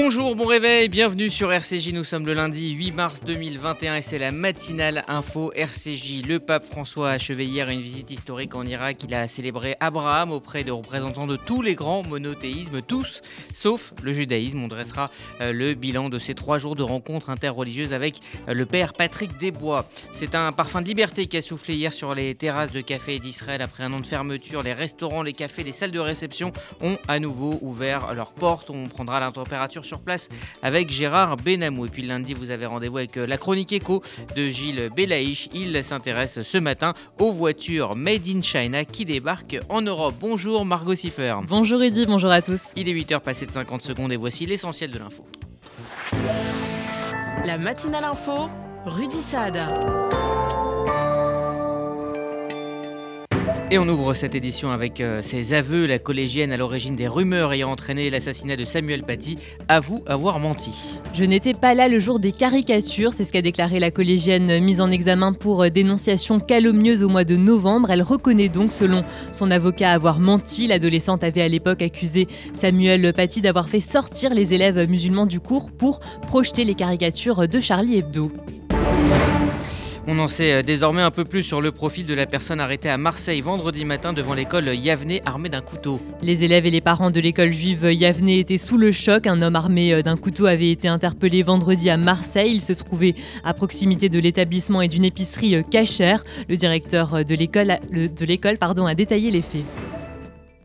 Bonjour, bon réveil, bienvenue sur RCJ. Nous sommes le lundi 8 mars 2021 et c'est la matinale info RCJ. Le pape François a achevé hier une visite historique en Irak. Il a célébré Abraham auprès de représentants de tous les grands monothéismes, tous sauf le judaïsme. On dressera euh, le bilan de ces trois jours de rencontres interreligieuses avec euh, le père Patrick Desbois. C'est un parfum de liberté qui a soufflé hier sur les terrasses de café d'Israël après un an de fermeture. Les restaurants, les cafés, les salles de réception ont à nouveau ouvert leurs portes. On prendra la température sur place avec Gérard Benamou. Et puis lundi, vous avez rendez-vous avec euh, la chronique éco de Gilles Belaïch. Il s'intéresse ce matin aux voitures Made in China qui débarquent en Europe. Bonjour Margot Siffer. Bonjour Rudy, bonjour à tous. Il est 8h passé de 50 secondes et voici l'essentiel de l'info. La matinale info, Rudy Saad. Et on ouvre cette édition avec euh, ses aveux. La collégienne à l'origine des rumeurs ayant entraîné l'assassinat de Samuel Paty avoue avoir menti. Je n'étais pas là le jour des caricatures, c'est ce qu'a déclaré la collégienne mise en examen pour euh, dénonciation calomnieuse au mois de novembre. Elle reconnaît donc, selon son avocat, avoir menti. L'adolescente avait à l'époque accusé Samuel Paty d'avoir fait sortir les élèves musulmans du cours pour projeter les caricatures de Charlie Hebdo. On en sait euh, désormais un peu plus sur le profil de la personne arrêtée à Marseille vendredi matin devant l'école Yavne armée d'un couteau. Les élèves et les parents de l'école juive Yavne étaient sous le choc. Un homme armé euh, d'un couteau avait été interpellé vendredi à Marseille. Il se trouvait à proximité de l'établissement et d'une épicerie euh, cachère. Le directeur de l'école de l'école pardon a détaillé les faits.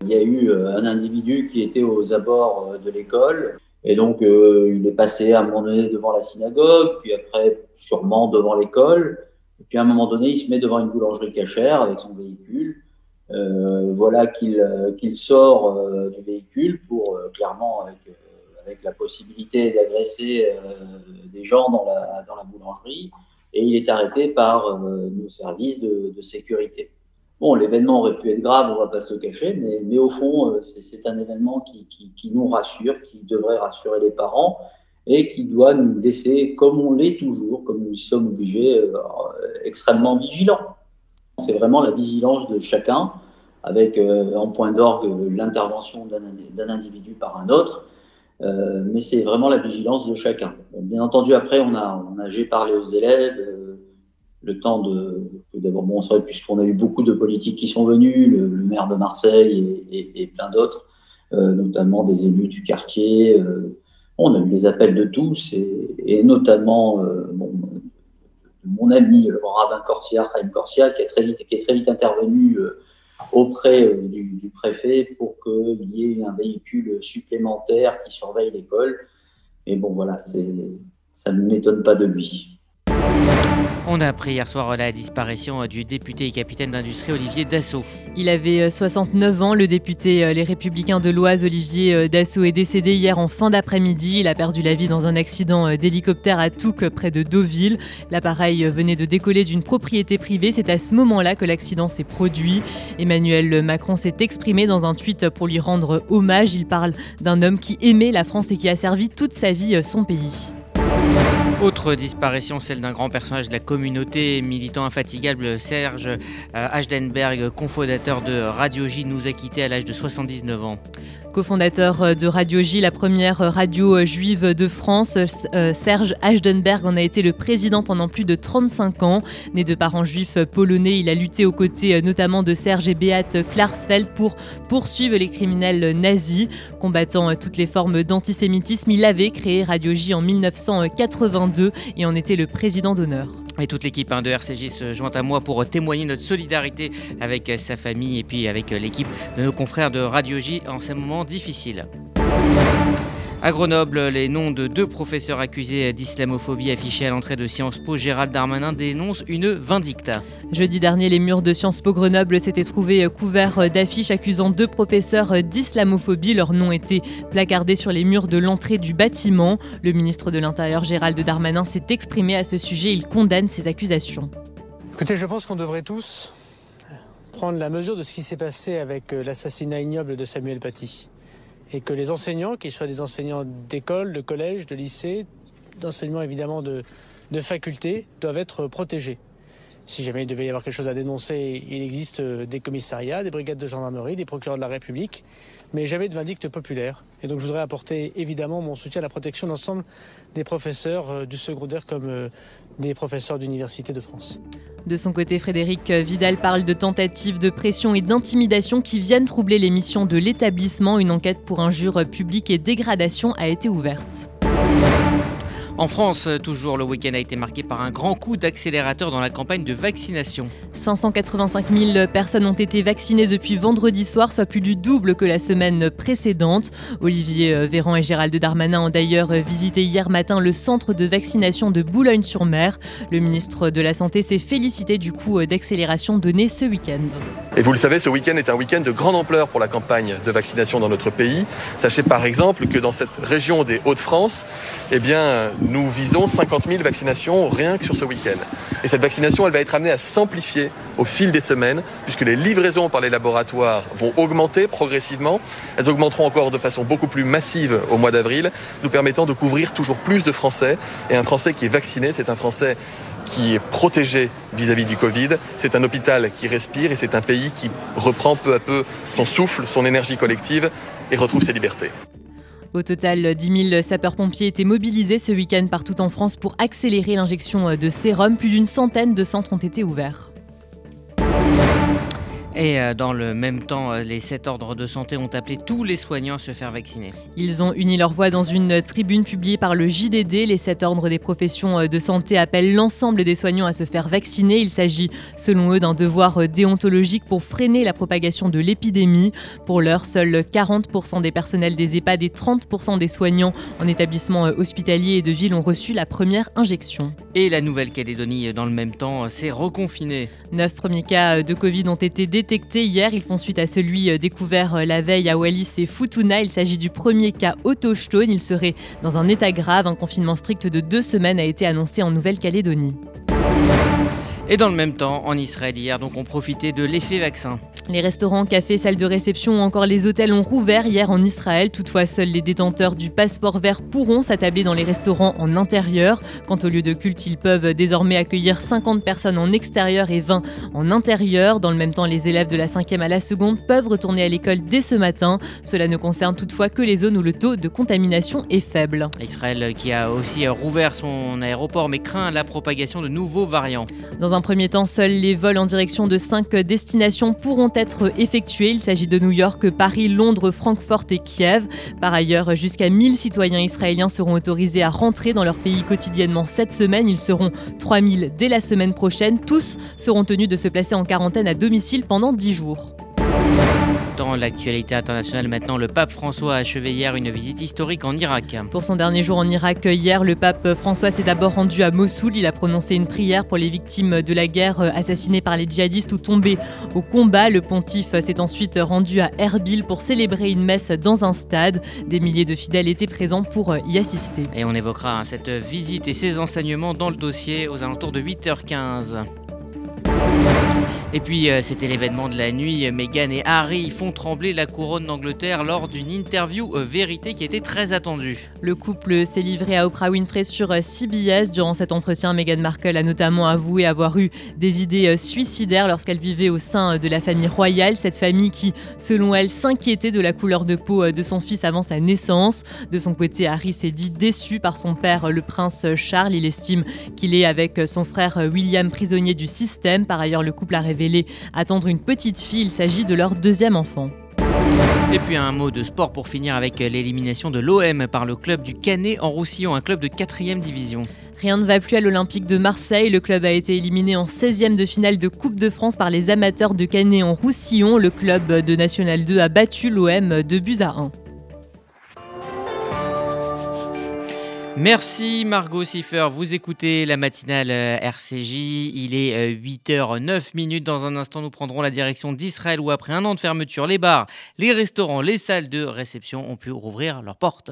Il y a eu un individu qui était aux abords de l'école et donc il est passé à un moment donné devant la synagogue, puis après sûrement devant l'école. Puis à un moment donné, il se met devant une boulangerie cachère avec son véhicule. Euh, voilà qu'il euh, sort euh, du véhicule pour clairement avec, la possibilité d'agresser des gens dans la, boulangerie. Et il est arrêté par nos services de, sécurité. Bon, l'événement aurait pu être grave, on ne va pas se le cacher, mais, au fond, c'est un événement qui, nous rassure, qui devrait rassurer les parents et qui doit nous laisser, comme on l'est toujours, comme nous sommes obligés, euh, extrêmement vigilants. C'est vraiment la vigilance de chacun, avec euh, en point d'orgue l'intervention d'un individu par un autre, euh, mais c'est vraiment la vigilance de chacun. bien entendu, après, on a, on a j'ai parlé aux élèves, le temps de. D'abord, bon, c'est vrai, puisqu'on a eu beaucoup de politiques qui sont venus, le, maire de Marseille et plein d'autres, notamment des élus du quartier. On a eu les appels de tous et, notamment euh, mon ami le rabbin Corsia, Chaim Corsia, qui, est très vite, intervenu euh, auprès euh, du, préfet pour qu'il y ait un véhicule supplémentaire qui surveille l'école. Et bon, voilà, ça ne m'étonne pas de lui. On a appris hier soir la disparition du député et capitaine d'industrie Olivier Dassault. Il avait 69 ans. Le député Les Républicains de l'Oise, Olivier Dassault, est décédé hier en fin d'après-midi. Il a perdu la vie dans un accident d'hélicoptère à Touques, près de Deauville. L'appareil venait de décoller d'une propriété privée. C'est à ce moment-là que l'accident s'est produit. Emmanuel Macron s'est exprimé dans un tweet pour lui rendre hommage. Il parle d'un homme qui aimait la France et qui a servi toute sa vie son pays. Autre disparition, celle d'un grand personnage de la communauté, militant infatigable, Serge Ashdenberg, cofondateur de Radio J, nous a quittés à l'âge de 79 ans. Cofondateur de Radio J, la première radio juive de France, euh, Serge Ashdenberg en a été le président pendant plus de 35 ans. Né de parents juifs polonais, il a lutté aux côtés euh, notamment de Serge et Beat Klarsfeld pour poursuivre les criminels nazis. Combattant euh, toutes les formes d'antisémitisme, il avait créé Radio J en 1982 et en était le président d'honneur. Et toute l'équipe hein, de RCJ se joint à moi pour témoigner notre solidarité avec sa famille et puis avec l'équipe de nos confrères de Radio J en ces moments difficiles. À Grenoble, les noms de deux professeurs accusés d'islamophobie affichés à l'entrée de Sciences Po, Gérald Darmanin dénonce une vindicta. Jeudi dernier, les murs de Sciences Po Grenoble s'étaient trouvés couverts d'affiches accusant deux professeurs d'islamophobie. Leurs noms étaient placardés sur les murs de l'entrée du bâtiment. Le ministre de l'Intérieur, Gérald Darmanin, s'est exprimé à ce sujet. Il condamne ces accusations. Écoutez, je pense qu'on devrait tous prendre la mesure de ce qui s'est passé avec l'assassinat ignoble de Samuel Paty et que les enseignants, qu'ils soient des enseignants d'école, de collège, de lycée, d'enseignement évidemment de, de faculté, doivent être protégés. Si jamais il devait y avoir quelque chose à dénoncer, il existe des commissariats, des brigades de gendarmerie, des procureurs de la République, mais jamais de vindicte populaire. Et donc je voudrais apporter évidemment mon soutien à la protection de l'ensemble des professeurs du secondaire comme des professeurs d'université de France. De son côté, Frédéric Vidal parle de tentatives de pression et d'intimidation qui viennent troubler les missions de l'établissement. Une enquête pour injure publique et dégradation a été ouverte. En France, toujours, le week-end a été marqué par un grand coup d'accélérateur dans la campagne de vaccination. 585 000 personnes ont été vaccinées depuis vendredi soir, soit plus du double que la semaine précédente. Olivier euh, Véran et Gérald Darmanin ont d'ailleurs visité hier matin le centre de vaccination de Boulogne-sur-Mer. Le ministre de la Santé s'est félicité du coup d'accélération donné ce week-end. Et vous le savez, ce week-end est un week-end de grande ampleur pour la campagne de vaccination dans notre pays. Sachez par exemple que dans cette région des Hauts-de-France, eh bien, nous visons 50 000 vaccinations rien que sur ce week-end. Et cette vaccination, elle va être amenée à s'amplifier au fil des semaines, puisque les livraisons par les laboratoires vont augmenter progressivement. Elles augmenteront encore de façon beaucoup plus massive au mois d'avril, nous permettant de couvrir toujours plus de Français. Et un Français qui est vacciné, c'est un Français qui est protégé vis-à-vis du Covid. C'est un hôpital qui respire et c'est un pays qui reprend peu à peu son souffle, son énergie collective et retrouve ses libertés. Au total, 10 000 sapeurs-pompiers étaient mobilisés ce week-end partout en France pour accélérer l'injection de sérum. Plus d'une centaine de centres ont été ouverts. Et euh, dans le même temps, euh, les sept ordres de santé ont appelé tous les soignants à se faire vacciner. Ils ont uni leur voix dans une tribune publiée par le JDD. Les sept ordres des professions euh, de santé appellent l'ensemble des soignants à se faire vacciner. Il s'agit, selon eux, d'un devoir déontologique pour freiner la propagation de l'épidémie. Pour l'heure, seuls 40% des personnels des EHPAD et 30% des soignants en établissement hospitalier et de ville ont reçu la première injection. Et la Nouvelle-Calédonie, dans le même temps, s'est reconfinée. Neuf premiers cas de Covid ont été détectés détectés hier. Ils font suite à celui euh, découvert euh, la veille à Wallis et Futuna. Il s'agit du premier cas autochtone. Il serait dans un état grave. Un confinement strict de deux semaines a été annoncé en Nouvelle-Calédonie. Et dans le même temps, en Israël hier, donc on profitait de l'effet vaccin. Les restaurants, cafés, salles de réception ou encore les hôtels ont rouvert hier en Israël. Toutefois, seuls les détenteurs du passeport vert pourront s'attabler dans les restaurants en intérieur. Quant au lieu de culte, ils peuvent désormais accueillir 50 personnes en extérieur et 20 en intérieur. Dans le même temps, les élèves de la 5e à la seconde peuvent retourner à l'école dès ce matin. Cela ne concerne toutefois que les zones où le taux de contamination est faible. Israël qui a aussi rouvert son aéroport mais craint la propagation de nouveaux variants. Dans un premier temps, seuls les vols en direction de 5 destinations pourront être effectués. Il s'agit de New York, Paris, Londres, Francfort et Kiev. Par ailleurs, jusqu'à 1000 citoyens israéliens seront autorisés à rentrer dans leur pays quotidiennement cette semaine. Ils seront 3000 dès la semaine prochaine. Tous seront tenus de se placer en quarantaine à domicile pendant 10 jours. Dans l'actualité internationale maintenant, le pape François a achevé hier une visite historique en Irak. Pour son dernier jour en Irak, hier, le pape François s'est d'abord rendu à Mossoul. Il a prononcé une prière pour les victimes de la guerre assassinées par les djihadistes ou tombées au combat. Le pontife s'est ensuite rendu à Erbil pour célébrer une messe dans un stade. Des milliers de fidèles étaient présents pour y assister. Et on évoquera cette visite et ses enseignements dans le dossier aux alentours de 8h15. Et puis euh, c'était l'événement de la nuit, Meghan et Harry font trembler la couronne d'Angleterre lors d'une interview euh, vérité qui était très attendue. Le couple s'est livré à Oprah Winfrey sur euh, CBS. Durant cet entretien, Meghan Markle a notamment avoué avoir eu des idées suicidaires lorsqu'elle vivait au sein de la famille royale, cette famille qui, selon elle, s'inquiétait de la couleur de peau de son fils avant sa naissance. De son côté, Harry s'est dit déçu par son père, le prince Charles. Il estime qu'il est avec son frère William prisonnier du système. Par ailleurs, le couple a révélé attendre une petite fille. Il s'agit de leur deuxième enfant. Et puis un mot de sport pour finir avec l'élimination de l'OM par le club du Canet en Roussillon, un club de 4 division. Rien ne va plus à l'Olympique de Marseille. Le club a été éliminé en 16e de finale de Coupe de France par les amateurs de Canet en Roussillon. Le club de National 2 a battu l'OM de buts à 1. Merci Margot Siffer, vous écoutez la matinale euh, RCJ, il est 8h09 euh, minutes. Dans un instant, nous prendrons la direction d'Israël où après un an de fermeture, les bars, les restaurants, les salles de réception ont pu rouvrir leurs portes.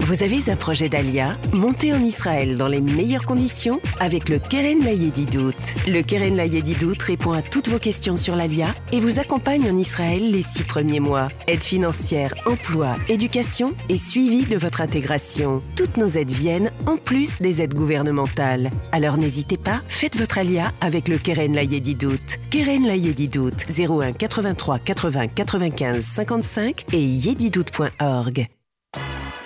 Vous avez un projet d'Alia? Montez en Israël dans les meilleures conditions avec le Keren Layedidout. Le Keren Layedidout répond à toutes vos questions sur l'Alia et vous accompagne en Israël les six premiers mois. Aide financière, emploi, éducation et suivi de votre intégration. Toutes nos aides viennent en plus des aides gouvernementales. Alors n'hésitez pas, faites votre Alia avec le Keren Layedidout. Keren Layedidout 01 83 80 95 55 et yedidout.org.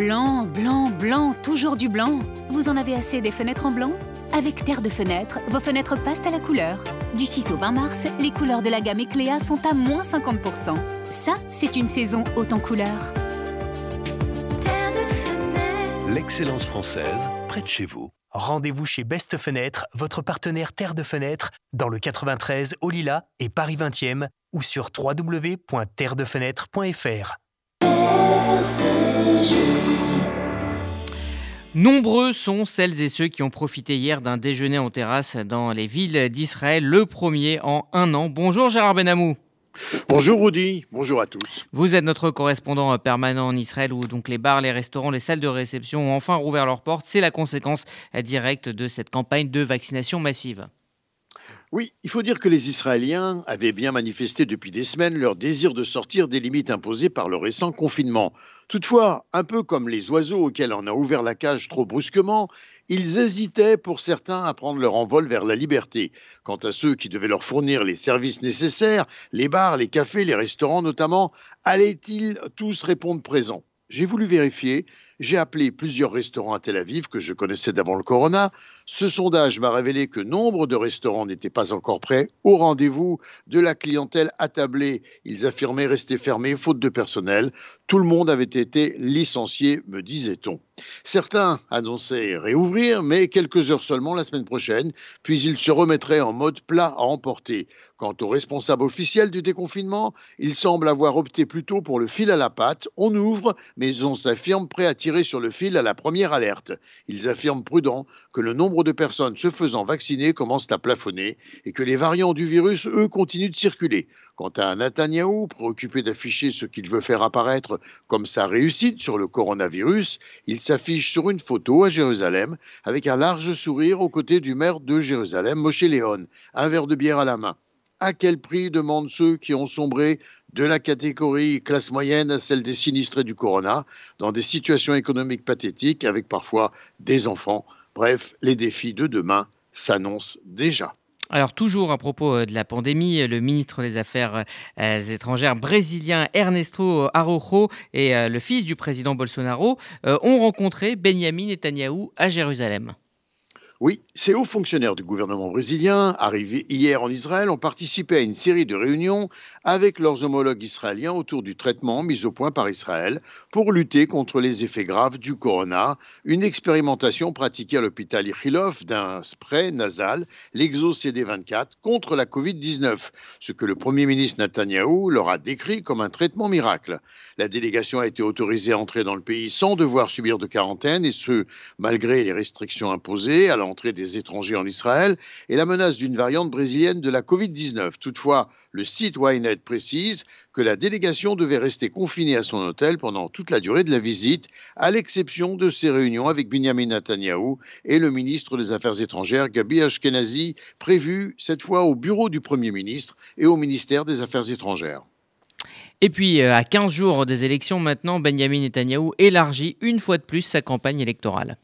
Blanc, blanc, blanc, toujours du blanc. Vous en avez assez des fenêtres en blanc? Avec Terre de Fenêtre, vos fenêtres passent à la couleur. Du 6 au 20 mars, les couleurs de la gamme Ecléa sont à moins 50%. Ça, c'est une saison haute en couleurs. L'excellence française, près de chez vous. Rendez-vous chez Best Fenêtre, votre partenaire Terre de Fenêtre, dans le 93 au Lila et Paris 20e ou sur www.terredefenêtre.fr. Nombreux sont celles et ceux qui ont profité hier d'un déjeuner en terrasse dans les villes d'Israël, le premier en un an. Bonjour Gérard Benamou. Bonjour Rudy, bonjour à tous. Vous êtes notre correspondant permanent en Israël où donc les bars, les restaurants, les salles de réception ont enfin rouvert leurs portes. C'est la conséquence directe de cette campagne de vaccination massive. Oui, il faut dire que les Israéliens avaient bien manifesté depuis des semaines leur désir de sortir des limites imposées par le récent confinement. Toutefois, un peu comme les oiseaux auxquels on a ouvert la cage trop brusquement, ils hésitaient pour certains à prendre leur envol vers la liberté. Quant à ceux qui devaient leur fournir les services nécessaires, les bars, les cafés, les restaurants notamment, allaient-ils tous répondre présents? J'ai voulu vérifier, j'ai appelé plusieurs restaurants à Tel Aviv que je connaissais d'avant le corona, ce sondage m'a révélé que nombre de restaurants n'étaient pas encore prêts au rendez-vous de la clientèle attablée. Ils affirmaient rester fermés faute de personnel. Tout le monde avait été licencié, me disait-on. Certains annonçaient réouvrir, mais quelques heures seulement la semaine prochaine, puis ils se remettraient en mode plat à emporter. Quant aux responsables officiels du déconfinement, ils semblent avoir opté plutôt pour le fil à la patte. On ouvre, mais on s'affirme prêt à tirer sur le fil à la première alerte. Ils affirment prudents que le nombre de personnes se faisant vacciner commence à plafonner et que les variants du virus, eux, continuent de circuler. Quant à Netanyahou, préoccupé d'afficher ce qu'il veut faire apparaître comme sa réussite sur le coronavirus, il s'affiche sur une photo à Jérusalem avec un large sourire aux côtés du maire de Jérusalem, Moshe Léon, un verre de bière à la main. À quel prix demandent ceux qui ont sombré de la catégorie classe moyenne à celle des sinistrés du corona, dans des situations économiques pathétiques avec parfois des enfants Bref, les défis de demain s'annoncent déjà. Alors toujours à propos euh, de la pandémie, le ministre des Affaires euh, étrangères brésilien Ernesto Araujo et euh, le fils du président Bolsonaro ont rencontré Benjamin Netanyahou à Jérusalem. Oui, ces hauts fonctionnaires du gouvernement brésilien, arrivés hier en Israël, ont participé à une série de réunions avec leurs homologues israéliens autour du traitement mis au point par Israël pour lutter contre les effets graves du corona, une expérimentation pratiquée à l'hôpital Ichilov d'un spray nasal, l'Exo CD24, contre la Covid-19, ce que le Premier ministre Netanyahou leur a décrit comme un traitement miracle. La délégation a été autorisée à entrer dans le pays sans devoir subir de quarantaine, et ce, malgré les restrictions imposées à l'entrée des étrangers en Israël et la menace d'une variante brésilienne de la Covid-19. Toutefois, le site Ynet précise que la délégation devait rester confinée à son hôtel pendant toute la durée de la visite, à l'exception de ses réunions avec Benjamin Netanyahu et le ministre des Affaires étrangères Gabi Ashkenazi, prévues cette fois au bureau du Premier ministre et au ministère des Affaires étrangères. Et puis, à 15 jours des élections maintenant, Benjamin Netanyahou élargit une fois de plus sa campagne électorale.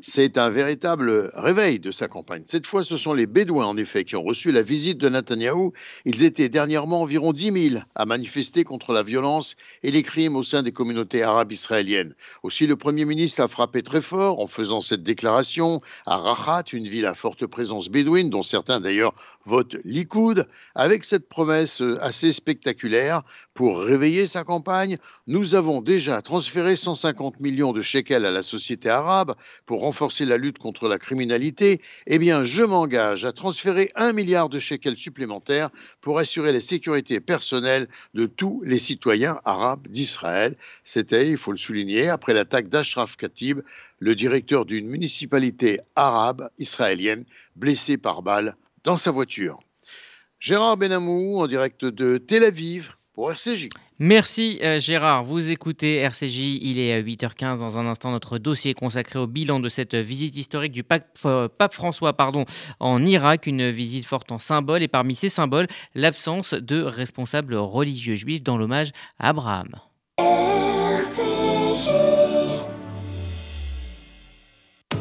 C'est un véritable réveil de sa campagne. Cette fois, ce sont les Bédouins, en effet, qui ont reçu la visite de Netanyahou. Ils étaient dernièrement environ 10 000 à manifester contre la violence et les crimes au sein des communautés arabes israéliennes. Aussi, le Premier ministre a frappé très fort en faisant cette déclaration à Rahat, une ville à forte présence bédouine, dont certains d'ailleurs votent Likoud, avec cette promesse assez spectaculaire pour réveiller sa campagne. Nous avons déjà transféré 150 millions de shekels à la société arabe pour renforcer la lutte contre la criminalité, eh bien, je m'engage à transférer un milliard de shekels supplémentaires pour assurer la sécurité personnelle de tous les citoyens arabes d'Israël. C'était, il faut le souligner, après l'attaque d'Ashraf Khatib, le directeur d'une municipalité arabe israélienne, blessé par balle dans sa voiture. Gérard Benamou, en direct de Tel Aviv, pour RCJ. Merci euh, Gérard, vous écoutez RCJ, il est 8h15 dans un instant notre dossier consacré au bilan de cette visite historique du pape, euh, pape François pardon, en Irak, une visite forte en symboles et parmi ces symboles, l'absence de responsables religieux juifs dans l'hommage à Abraham.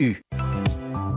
E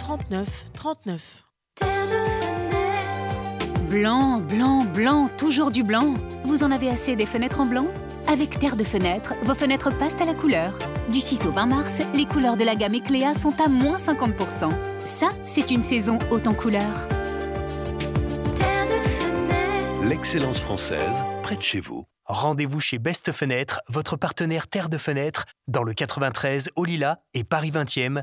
39 39. Blanc, blanc, blanc, toujours du blanc. Vous en avez assez des fenêtres en blanc? Avec Terre de Fenêtre, vos fenêtres passent à la couleur. Du 6 au 20 mars, les couleurs de la gamme Ecléa sont à moins 50%. Ça, c'est une saison haute en couleurs. L'excellence française, près de chez vous. Rendez-vous chez Best Fenêtre, votre partenaire Terre de Fenêtre, dans le 93 au Lila et Paris 20e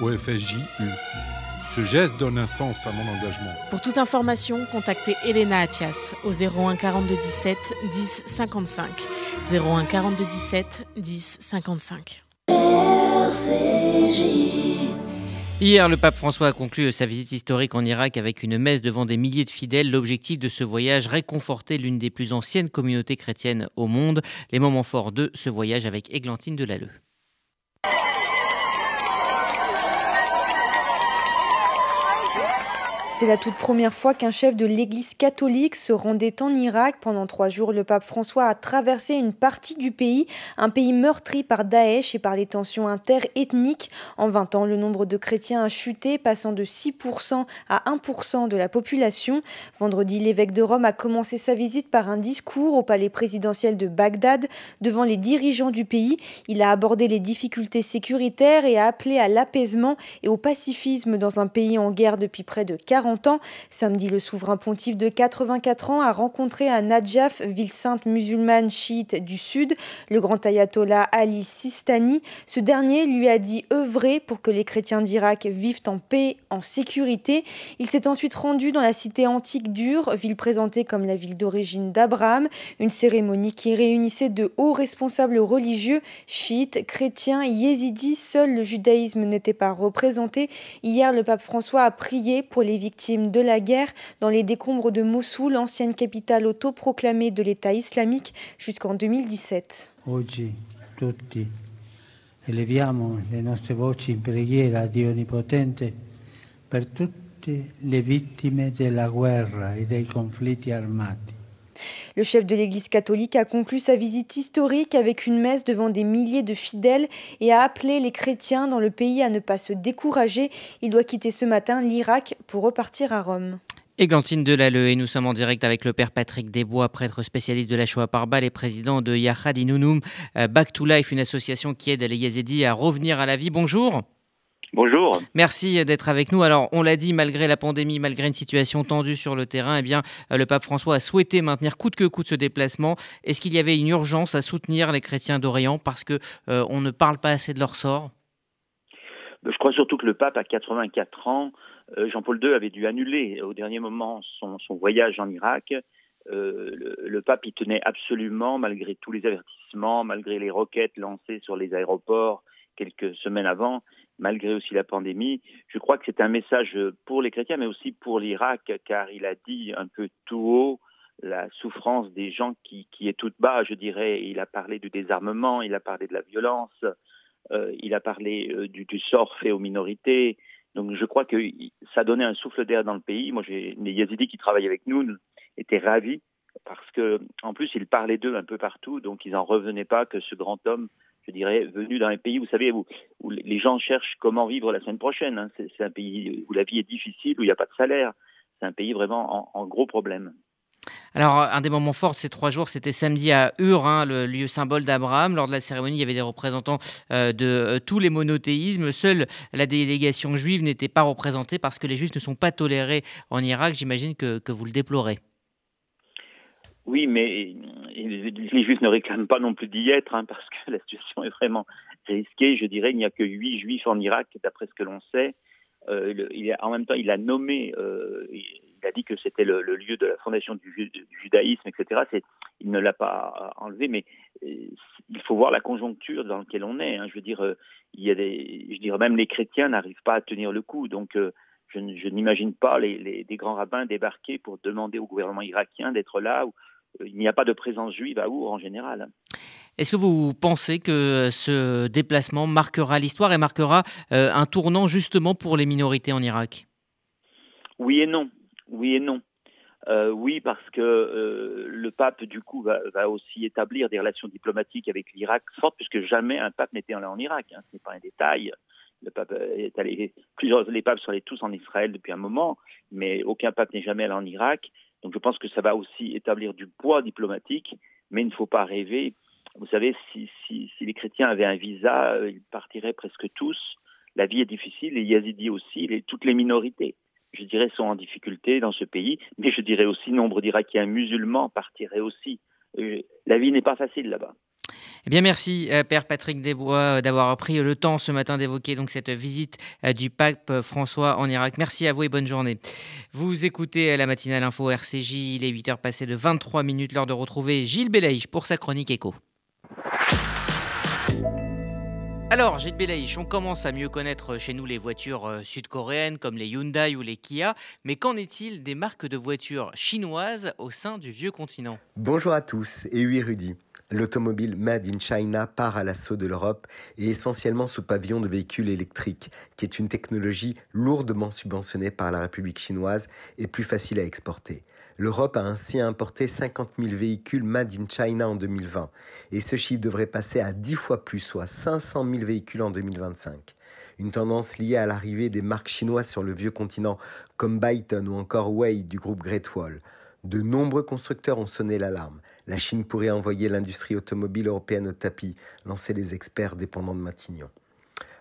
au FSJU. Ce geste donne un sens à mon engagement. Pour toute information, contactez Elena Atias au 01 42 17 10 55. 01 42 17 10 55. Hier, le pape François a conclu sa visite historique en Irak avec une messe devant des milliers de fidèles. L'objectif de ce voyage, réconforter l'une des plus anciennes communautés chrétiennes au monde. Les moments forts de ce voyage avec Églantine Delalleux. C'est la toute première fois qu'un chef de l'Église catholique se rendait en Irak. Pendant trois jours, le pape François a traversé une partie du pays, un pays meurtri par Daesh et par les tensions interethniques. En 20 ans, le nombre de chrétiens a chuté, passant de 6% à 1% de la population. Vendredi, l'évêque de Rome a commencé sa visite par un discours au palais présidentiel de Bagdad devant les dirigeants du pays. Il a abordé les difficultés sécuritaires et a appelé à l'apaisement et au pacifisme dans un pays en guerre depuis près de 40 Samedi, le souverain pontife de 84 ans a rencontré à Najaf, ville sainte musulmane chiite du sud, le grand ayatollah Ali Sistani. Ce dernier lui a dit œuvrer pour que les chrétiens d'Irak vivent en paix, en sécurité. Il s'est ensuite rendu dans la cité antique d'Ur, ville présentée comme la ville d'origine d'Abraham, une cérémonie qui réunissait de hauts responsables religieux, chiites, chrétiens, yézidis. Seul le judaïsme n'était pas représenté. Hier, le pape François a prié pour les victimes victimes de la guerre dans les décombres de Mossoul, ancienne capitale autoproclamée de l'État islamique jusqu'en 2017. Oggi tutti eleviamo le nostre voci in preghiera a Dio Onnipotente per tutte le vittime della guerra e dei conflitti armati. Le chef de l'Église catholique a conclu sa visite historique avec une messe devant des milliers de fidèles et a appelé les chrétiens dans le pays à ne pas se décourager. Il doit quitter ce matin l'Irak pour repartir à Rome. Églantine Delalleux et nous sommes en direct avec le père Patrick Desbois, prêtre spécialiste de la Shoah par et président de Yahad Inunum Back to Life, une association qui aide les Yazidis à revenir à la vie. Bonjour. Bonjour. Merci d'être avec nous. Alors, on l'a dit, malgré la pandémie, malgré une situation tendue sur le terrain, eh bien, le pape François a souhaité maintenir coûte que coûte ce déplacement. Est-ce qu'il y avait une urgence à soutenir les chrétiens d'Orient parce que euh, on ne parle pas assez de leur sort? Je crois surtout que le pape a 84 ans. Euh, Jean-Paul II avait dû annuler au dernier moment son, son voyage en Irak. Euh, le, le, pape y tenait absolument, malgré tous les avertissements, malgré les roquettes lancées sur les aéroports quelques semaines avant malgré aussi la pandémie. Je crois que c'est un message pour les chrétiens, mais aussi pour l'Irak, car il a dit un peu tout haut la souffrance des gens qui, est toute bas, je dirais. Il a parlé du désarmement, il a parlé de la violence, euh, il a parlé euh, du, sort fait aux minorités. Donc je crois que ça donnait un souffle d'air dans le pays. Moi, les Yazidis qui travaillent avec nous étaient ravis parce que en plus ils parlaient d'eux un peu partout, donc ils n'en revenaient pas que ce grand homme je dirais, venu dans un pays, vous savez, où, les gens cherchent comment vivre la semaine prochaine. Hein. C'est un pays où la vie est difficile, où il n'y a pas de salaire. C'est un pays vraiment en, en, gros problème. Alors, un des moments forts de ces trois jours, c'était samedi à Ur, hein, le lieu symbole d'Abraham. Lors de la cérémonie, il y avait des représentants euh, de euh, tous les monothéismes. Seule la délégation juive n'était pas représentée parce que les juifs ne sont pas tolérés en Irak. J'imagine que, que vous le déplorez. Oui, mais les Juifs ne réclament pas non plus d'y être, hein, parce que la situation est vraiment risquée. Je dirais, il n'y a que huit Juifs en Irak, d'après ce que l'on sait. Euh, en même temps, il a nommé, euh, il a dit que c'était le, lieu de la fondation du, judaïsme, etc. Il ne l'a pas enlevé, mais euh, il faut voir la conjoncture dans laquelle on est. Hein. Je veux dire, euh, je dirais même les chrétiens n'arrivent pas à tenir le coup, donc. Euh, je, n'imagine pas des grands rabbins débarquer pour demander au gouvernement irakien d'être là il n'y a pas de présence juive à Our en général. Est-ce que vous pensez que ce déplacement marquera l'histoire et marquera euh, un tournant justement pour les minorités en Irak? Oui et non. Oui et non. Euh, oui, parce que euh, le pape, du coup, va, va, aussi établir des relations diplomatiques avec l'Irak fortes, puisque jamais un pape n'était allé en Irak. Hein. Ce n'est pas un détail. Le pape est allé, plusieurs, les papes sont allés tous en Israël depuis un moment, mais aucun pape n'est jamais allé en Irak. Donc je pense que ça va aussi établir du poids diplomatique, mais il ne faut pas rêver. Vous savez, si, si, si les chrétiens avaient un visa, euh, ils partiraient presque tous. La vie est difficile, les yazidis aussi, les, toutes les minorités, je dirais, sont en difficulté dans ce pays, mais je dirais aussi nombre d'Irakiens musulmans partiraient aussi. Euh, la vie n'est pas facile là-bas. Eh bien, merci, euh, Père Patrick Desbois, d'avoir pris le temps ce matin d'évoquer donc cette visite euh, du pape François en Irak. Merci à vous et bonne journée. Vous écoutez la matinale info RCJ, il est 8h passé de 23 minutes, l'heure de retrouver Gilles Belaïch pour sa chronique écho. Alors, Gilles Belaïch, on commence à mieux connaître chez nous les voitures sud-coréennes comme les Hyundai ou les Kia, mais qu'en est-il des marques de voitures chinoises au sein du vieux continent? Bonjour à tous, et oui Rudy. L'automobile Made in China part à l'assaut de l'Europe et essentiellement sous pavillon de véhicules électriques, qui est une technologie lourdement subventionnée par la République chinoise et plus facile à exporter. L'Europe a ainsi importé 50 000 véhicules Made in China en 2020 et ce chiffre devrait passer à 10 fois plus, soit 500 000 véhicules en 2025 une tendance liée à l'arrivée des marques chinoises sur le vieux continent comme Byton ou encore Wei du groupe Great Wall. De nombreux constructeurs ont sonné l'alarme. La Chine pourrait envoyer l'industrie automobile européenne au tapis, lancer les experts dépendants de Matignon.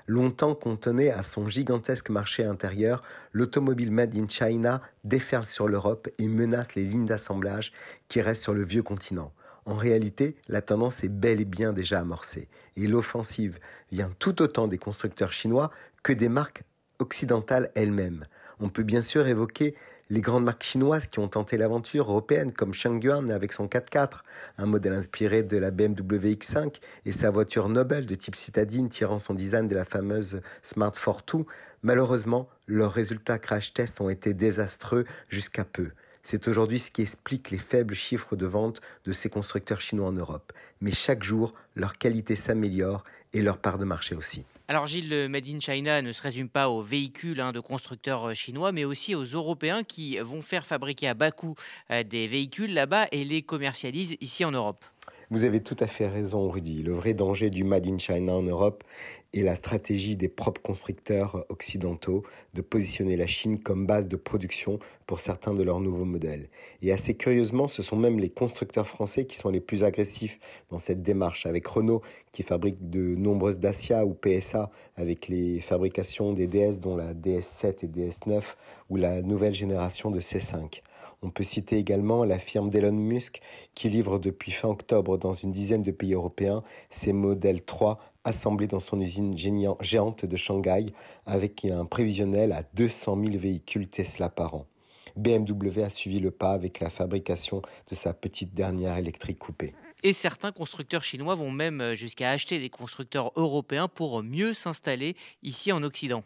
Longtemps contenée à son gigantesque marché intérieur, l'automobile Made in China déferle sur l'Europe et menace les lignes d'assemblage qui restent sur le vieux continent. En réalité, la tendance est bel et bien déjà amorcée, et l'offensive vient tout autant des constructeurs chinois que des marques occidentales elles-mêmes. On peut bien sûr évoquer Les grandes marques chinoises qui ont tenté l'aventure européenne, comme Changyuan avec son 4x4, un modèle inspiré de la BMW X5 et sa voiture Nobel de type citadine tirant son design de la fameuse Smart 4 malheureusement, leurs résultats crash test ont été désastreux jusqu'à peu. C'est aujourd'hui ce qui explique les faibles chiffres de vente de ces constructeurs chinois en Europe. Mais chaque jour, leur qualité s'améliore et leur part de marché aussi. Alors Gilles, le Made in China ne se résume pas aux véhicules hein, de constructeurs euh, chinois, mais aussi aux Européens qui vont faire fabriquer à bas coût euh, des véhicules là-bas et les commercialisent ici en Europe. Vous avez tout à fait raison, Rudy. Le vrai danger du Made in China en Europe est la stratégie des propres constructeurs occidentaux de positionner la Chine comme base de production pour certains de leurs nouveaux modèles. Et assez curieusement, ce sont même les constructeurs français qui sont les plus agressifs dans cette démarche, avec Renault qui fabrique de nombreuses Dacia ou PSA avec les fabrications des DS dont la DS7 et DS9 ou la nouvelle génération de C5. On peut citer également la firme d'Elon Musk qui livre depuis fin octobre dans une dizaine de pays européens ses modèles 3 assemblés dans son usine géante de Shanghai avec un prévisionnel à 200 000 véhicules Tesla par an. BMW a suivi le pas avec la fabrication de sa petite dernière électrique coupée. Et certains constructeurs chinois vont même jusqu'à acheter des constructeurs européens pour mieux s'installer ici en Occident.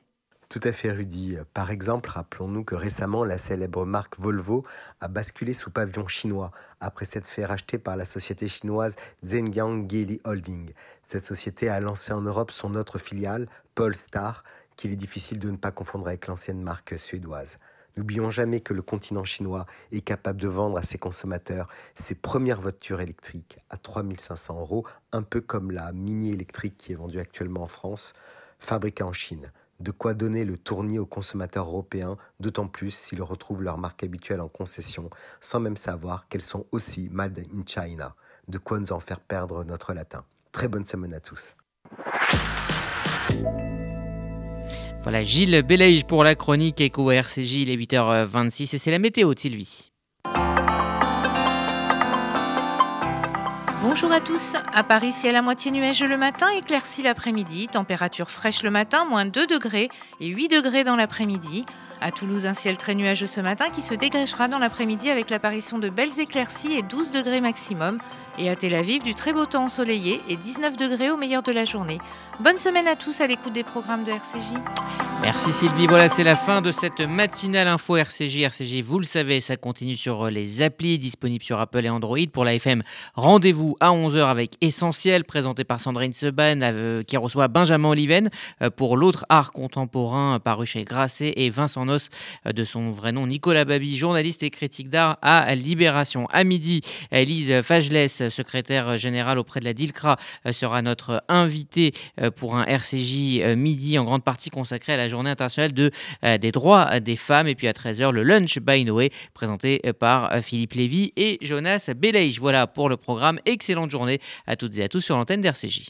Tout à fait, Rudy. Par exemple, rappelons-nous que récemment, la célèbre marque Volvo a basculé sous pavillon chinois après s'être fait racheter par la société chinoise Zhenjiang Geely Holding. Cette société a lancé en Europe son autre filiale, Polestar, qu'il est difficile de ne pas confondre avec l'ancienne marque suédoise. N'oublions jamais que le continent chinois est capable de vendre à ses consommateurs ses premières voitures électriques à 3500 euros, un peu comme la Mini électrique qui est vendue actuellement en France, fabriquée en Chine. De quoi donner le tournis aux consommateurs européens, d'autant plus s'ils retrouvent leur marque habituelle en concession, sans même savoir qu'elles sont aussi made in China. De quoi nous en faire perdre notre latin. Très bonne semaine à tous. Voilà, Gilles Belaïge pour la chronique Eco RCJ, il est 8h26 et c'est la météo Sylvie. Bonjour à tous. À Paris, ciel à moitié nuageux le matin, éclairci l'après-midi. Température fraîche le matin, moins 2 degrés et 8 degrés dans l'après-midi. À Toulouse, un ciel très nuageux ce matin qui se dégrègera dans l'après-midi avec l'apparition de belles éclaircies et 12 degrés maximum. Et à Tel Aviv, du très beau temps ensoleillé et 19 degrés au meilleur de la journée. Bonne semaine à tous à l'écoute des programmes de RCJ. Merci Sylvie. Voilà, c'est la fin de cette matinale info RCJ. RCJ, vous le savez, ça continue sur les applis disponibles sur Apple et Android. Pour la FM, rendez-vous à 11h avec Essentiel, présenté par Sandrine Seban, euh, qui reçoit Benjamin Oliven euh, pour l'autre art contemporain paru chez Grasset et Vincent Euh, de son vrai nom, Nicolas Babi, journaliste et critique d'art à Libération. À midi, Elise Fajles, secrétaire générale auprès de la DILCRA, sera notre invitée pour un RCJ midi en grande partie consacré à la journée internationale de, euh, des droits des femmes. Et puis à 13h, le Lunch by Noé, présenté euh, par euh, Philippe Lévy et Jonas Beleij. Voilà pour le programme. Excellente journée à toutes et à tous sur l'antenne d'RCJ.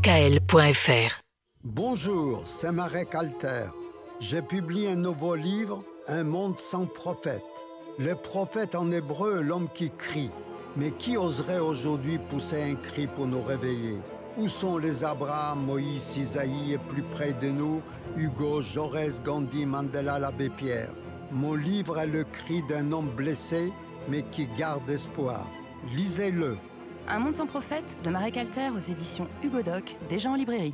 Bonjour, c'est Marek Alter. J'ai publié un nouveau livre, Un monde sans prophète. Le prophète en hébreu, l'homme qui crie. Mais qui oserait aujourd'hui pousser un cri pour nous réveiller? Où sont les Abraham, Moïse, Isaïe et plus près de nous, Hugo, Jaurès, Gandhi, Mandela, l'abbé Pierre Mon livre est le cri d'un homme blessé, mais qui garde espoir. Lisez-le. Un monde sans prophète de Marek Alter aux éditions Hugo Doc, déjà en librairie.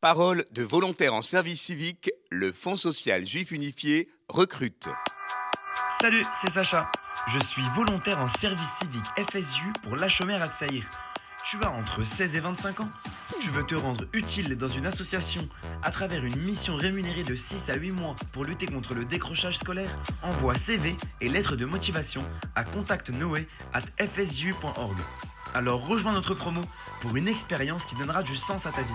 Parole de volontaires en service civique, le Fonds social juif unifié recrute. Salut, c'est Sacha. Je suis volontaire en service civique FSU pour l'Achomer à. Tu as entre 16 et 25 ans Tu veux te rendre utile dans une association à travers une mission rémunérée de 6 à 8 mois pour lutter contre le décrochage scolaire Envoie CV et lettres de motivation à contactnoé@fsu.org. Alors rejoins notre promo pour une expérience qui donnera du sens à ta vie.